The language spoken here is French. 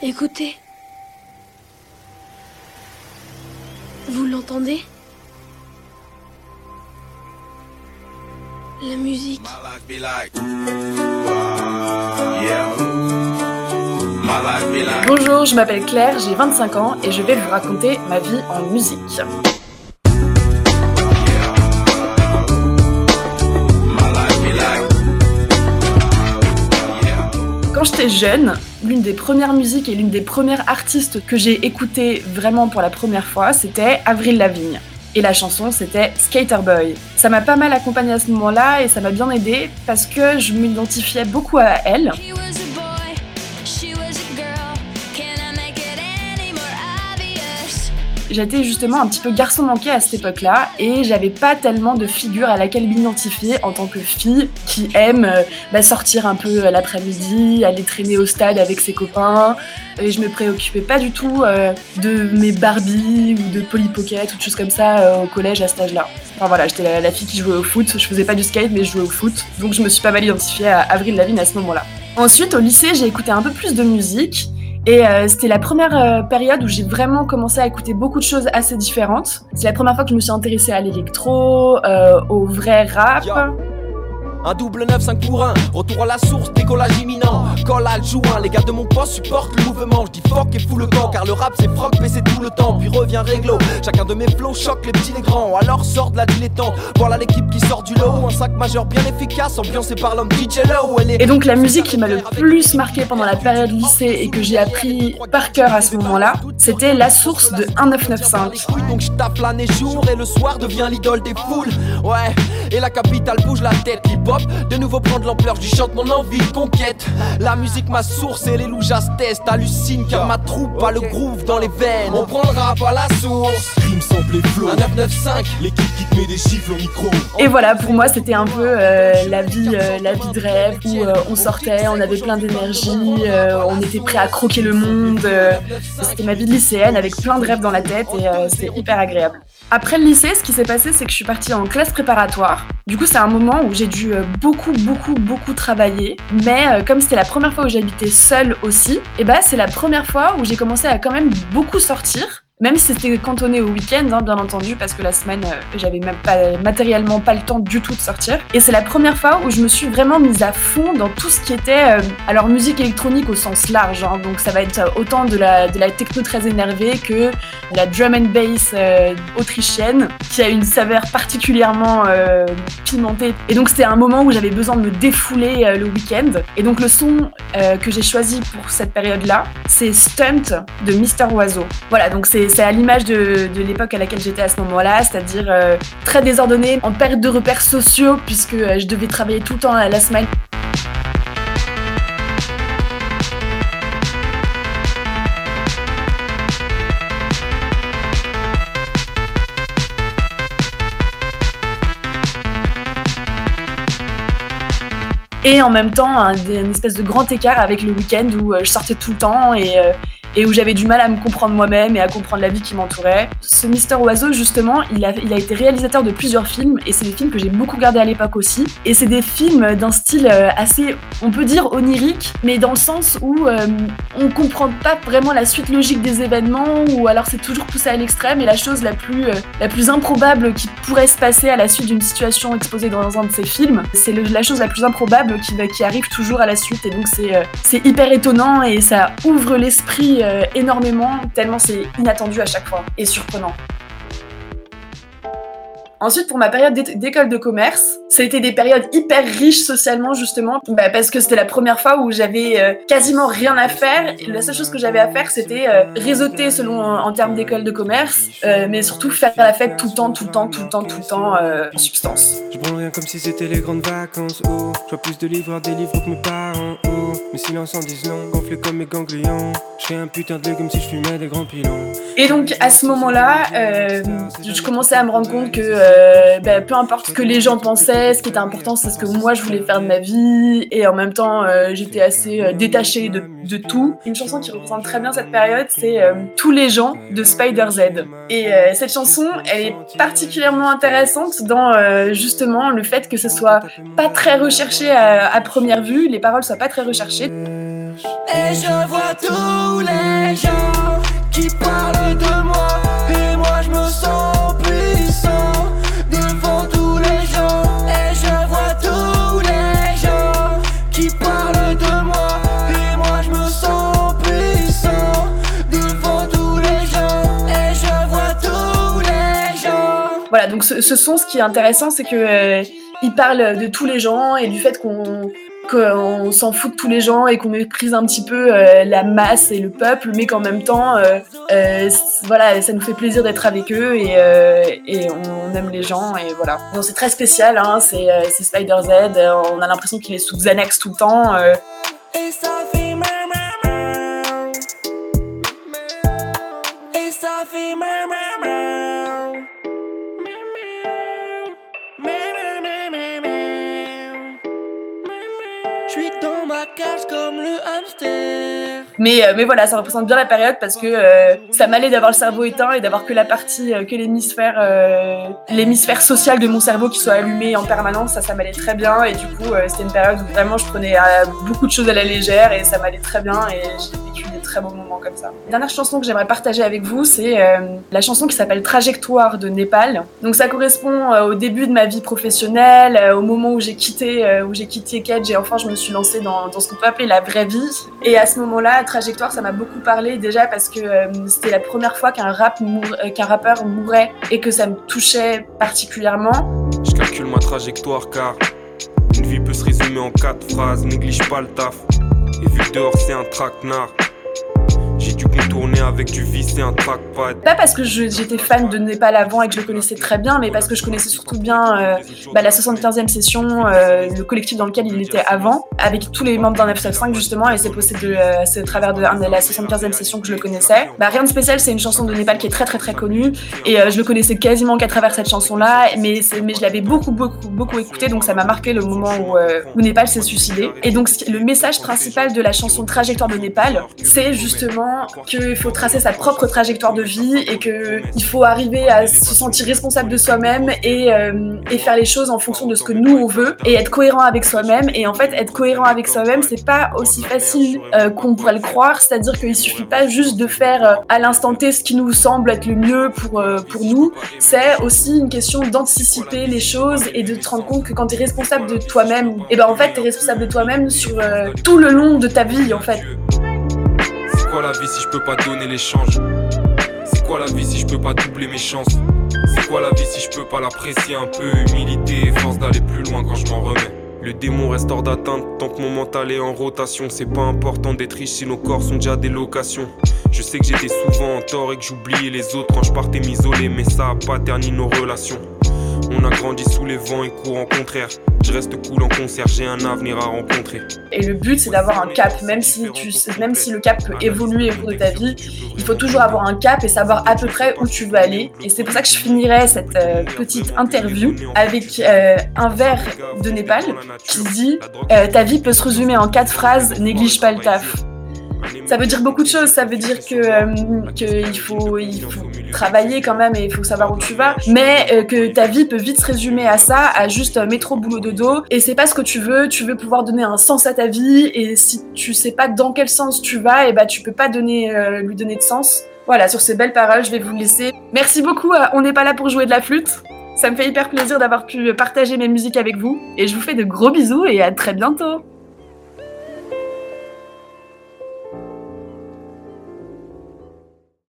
Écoutez. Vous l'entendez? La musique. Bonjour, je m'appelle Claire, j'ai 25 ans et je vais vous raconter ma vie en musique. Quand j'étais jeune, l'une des premières musiques et l'une des premières artistes que j'ai écoutées vraiment pour la première fois, c'était Avril Lavigne. Et la chanson, c'était Skater Boy. Ça m'a pas mal accompagnée à ce moment-là et ça m'a bien aidé parce que je m'identifiais beaucoup à elle. J'étais justement un petit peu garçon manqué à cette époque-là et j'avais pas tellement de figure à laquelle m'identifier en tant que fille qui aime euh, bah, sortir un peu l'après-midi, aller traîner au stade avec ses copains. Et je me préoccupais pas du tout euh, de mes Barbie ou de Polly Pocket ou de choses comme ça euh, au collège à cet âge-là. Enfin voilà, j'étais la, fille qui jouait au foot. Je faisais pas du skate mais je jouais au foot. Donc je me suis pas mal identifiée à Avril Lavigne à ce moment-là. Ensuite, au lycée, j'ai écouté un peu plus de musique. Et euh, c'était la première euh, période où j'ai vraiment commencé à écouter beaucoup de choses assez différentes. C'est la première fois que je me suis intéressée à l'électro, euh, au vrai rap. Un double 9, 5 pour 1. Retour à la source, décollage imminent. Call à joint, les gars de mon poste supportent le mouvement. Je dis fuck et fous le camp, car le rap c'est froc, mais c'est tout le temps. Puis revient réglo. Chacun de mes flows choque les petits, les grands. Alors sort de la dilettante. Voilà l'équipe qui sort du lot. Un sac majeur bien efficace, ambiancé par l'homme DJ Low. Et donc la musique qui m'a le plus marqué pendant la période lycée et que j'ai appris par cœur à ce moment-là, c'était la source de 1995. Donc je tape l'année jour et le soir devient l'idole des foules. Ouais, et la capitale bouge la tête de nouveau prendre l'ampleur du chante mon envie conquête. La musique, ma source et les loujas test. Hallucine car ma troupe a le groove dans les veines. On prend le rap à la source. Rime sample flow. Un 995, l'équipe qui te met des chiffres au micro. Et voilà, pour moi, c'était un peu euh, la vie, euh, la vie de rêve où euh, on sortait, on avait plein d'énergie, on était prêt à croquer le monde. c'était ma vie de lycéenne avec plein de rêves dans la tête et c'était hyper agréable. Après le lycée, ce qui s'est passé, c'est que je suis partie en classe préparatoire. Du coup, c'est un moment où j'ai dû beaucoup, beaucoup, beaucoup travailler. Mais euh, comme c'était la première fois où j'habitais seule aussi, et eh bah ben, c'est la première fois où j'ai commencé à quand même beaucoup sortir. Même si c'était cantonné au week-end, hein, bien entendu, parce que la semaine, euh, j'avais même pas matériellement pas le temps du tout de sortir. Et c'est la première fois où je me suis vraiment mise à fond dans tout ce qui était, euh, alors musique électronique au sens large. Hein, donc ça va être autant de la, de la techno très énervée que la drum and bass euh, autrichienne, qui a une saveur particulièrement pimentée. Et donc c'était un moment où j'avais besoin de me défouler le week-end. Et donc le son que j'ai choisi pour cette période-là, c'est Stunt de Mister Oiseau. Voilà, donc c'est c'est à l'image de, l'époque à laquelle j'étais à ce moment-là, c'est-à-dire euh, très désordonnée, en perte de repères sociaux, puisque euh, je devais travailler tout le temps à la semaine. et en même temps un, une espèce de grand écart avec le week-end où euh, je sortais tout le temps et, et où j'avais du mal à me comprendre moi-même et à comprendre la vie qui m'entourait. Ce Mister Oiseau, justement, il a, il a été réalisateur de plusieurs films et c'est des films que j'ai beaucoup regardés à l'époque aussi. Et c'est des films d'un style euh, assez, on peut dire, onirique, mais dans le sens où euh, on comprend pas vraiment la suite logique des événements ou alors c'est toujours poussé à l'extrême et la chose la plus, euh, la plus improbable qui pourrait se passer à la suite d'une situation exposée dans un de ces films, c'est la chose la plus improbable qui, qui arrive toujours à la suite et donc c'est hyper étonnant et ça ouvre l'esprit euh, énormément, tellement c'est inattendu à chaque fois et surprenant. Ensuite, pour ma période d'école de commerce, ça a été des périodes hyper riches socialement, justement, bah, parce que c'était la première fois où j'avais euh, quasiment rien à faire. Et la seule chose que j'avais à faire, c'était euh, réseauter selon en termes d'école de commerce, euh, mais surtout faire la fête tout le temps, tout le temps, tout le temps, tout le temps, en substance. Je prends rien comme si c'était les grandes vacances. Oh, je vois plus de livres des livres que mes parents. Oh, mes silences en disent long, gonflés comme mes ganglions. Je un putain de comme si je fumais des grands pilons. Et donc à ce moment-là, je commençais à me rendre compte que euh, ben, peu importe ce que les gens pensaient, ce qui était important, c'est ce que moi je voulais faire de ma vie. Et en même temps, euh, j'étais assez euh, détachée de, de, tout. Une chanson qui représente très bien cette période, c'est Tous les gens de Spider Z. Et cette chanson, elle est particulièrement intéressante dans justement le fait que ce soit pas très recherché à, à première vue, les paroles soient pas très recherchées. Et je vois tous les gens qui parlent de moi ce, ce son, ce qui est intéressant, c'est que euh, parle de tous les gens et du fait qu'on s'en fout de tous les gens et qu'on méprise un petit peu euh, la masse et le peuple, mais qu'en même temps, euh, euh, voilà, ça nous fait plaisir d'être avec eux et, on aime les gens et voilà. Bon, c'est très spécial, hein, c'est Spider Z, on a l'impression qu'il est sous Xanax tout le temps. Je suis dans ma cage comme le hamster. Mais, euh, mais voilà, ça représente bien la période parce que euh, ça m'allait d'avoir le cerveau éteint et d'avoir que la partie, euh, que l'hémisphère, l'hémisphère social de mon cerveau qui soit allumé en permanence. Ça, ça m'allait très bien et du coup, c'était une période où vraiment je prenais beaucoup de choses à la légère et ça m'allait très bien et j'ai vécu des très bons moments comme ça. Dernière chanson que j'aimerais partager avec vous, c'est la chanson qui s'appelle Trajectoire de Népal. Donc ça correspond au début de ma vie professionnelle, au moment où j'ai quitté, où j'ai quitté Kedge et enfin je me suis lancée dans, ce qu'on peut appeler la vraie vie. Et à ce moment-là, Trajectoire, ça m'a beaucoup parlé déjà parce que euh, c'était la première fois qu'un rap euh, rappeur mourait et que ça me touchait particulièrement. Je calcule ma trajectoire car une vie peut se résumer en quatre phrases. Néglige pas le taf. Et vu dehors c'est un traquenard, j'ai dû contourner avec du vis et un trackpad. Pas parce que j'étais fan de Népal avant et que je le connaissais très bien, mais parce que je connaissais surtout bien euh, bah, la 75e session, euh, le collectif dans lequel il était avant, avec tous les membres d'un 975 justement, et euh, c'est au travers de, la 75e session que je le connaissais. Bah, rien de spécial, c'est une chanson de Népal qui est très très très connue, et je le connaissais quasiment qu'à travers cette chanson-là, mais, je l'avais beaucoup beaucoup beaucoup écouté, donc ça m'a marqué le moment où, où Népal s'est suicidé. Et donc le message principal de la chanson Trajectoire de Népal, c'est justement qu'il faut tracer sa propre trajectoire de vie et qu'il faut arriver à se sentir responsable de soi-même et, euh, et faire les choses en fonction de ce que nous on veut et être cohérent avec soi-même. Et en fait, être cohérent avec soi-même, c'est pas aussi facile euh, qu'on pourrait le croire. C'est-à-dire qu'il suffit pas juste de faire euh, à l'instant T ce qui nous semble être le mieux pour, pour nous. C'est aussi une question d'anticiper les choses et de te rendre compte que quand tu es responsable de toi-même, et ben en fait, tu es responsable de toi-même sur tout le long de ta vie en fait. La vie si je peux pas donner l'échange C'est quoi la vie si je peux pas doubler mes chances? C'est quoi la vie si je peux pas l'apprécier? Un peu Humilité force d'aller plus loin quand je m'en remets le démon reste hors d'atteinte tant que mon mental est en rotation. C'est pas important d'être riche si nos corps sont déjà des locations. Je sais que j'étais souvent en tort et que j'oubliais les autres quand je partais m'isoler, mais ça a pas terni nos relations. On a grandi sous les vents et courants contraires. Je reste cool en concert, j'ai un avenir à rencontrer. Et le but, c'est d'avoir un cap, même si, tu, même si le cap peut évoluer au cours de ta vie, il faut toujours avoir un cap et savoir à peu près où tu veux aller. Et c'est pour ça que je finirai cette euh, petite interview avec euh, un vers de Népal qui dit euh, Ta vie peut se résumer en quatre phrases, néglige pas le taf. Ça veut dire beaucoup de choses, ça veut dire que, euh, que il, faut, il faut travailler quand même et il faut savoir où tu vas, mais euh, que ta vie peut vite se résumer à ça, à juste euh, métro, boulot, dodo, et c'est pas ce que tu veux, tu veux pouvoir donner un sens à ta vie, et si tu sais pas dans quel sens tu vas, et bah tu peux pas donner, lui donner de sens. Voilà, sur ces belles paroles, je vais vous laisser. Merci beaucoup, on n'est pas là pour jouer de la flûte. Ça me fait hyper plaisir d'avoir pu partager mes musiques avec vous, et je vous fais de gros bisous et à très bientôt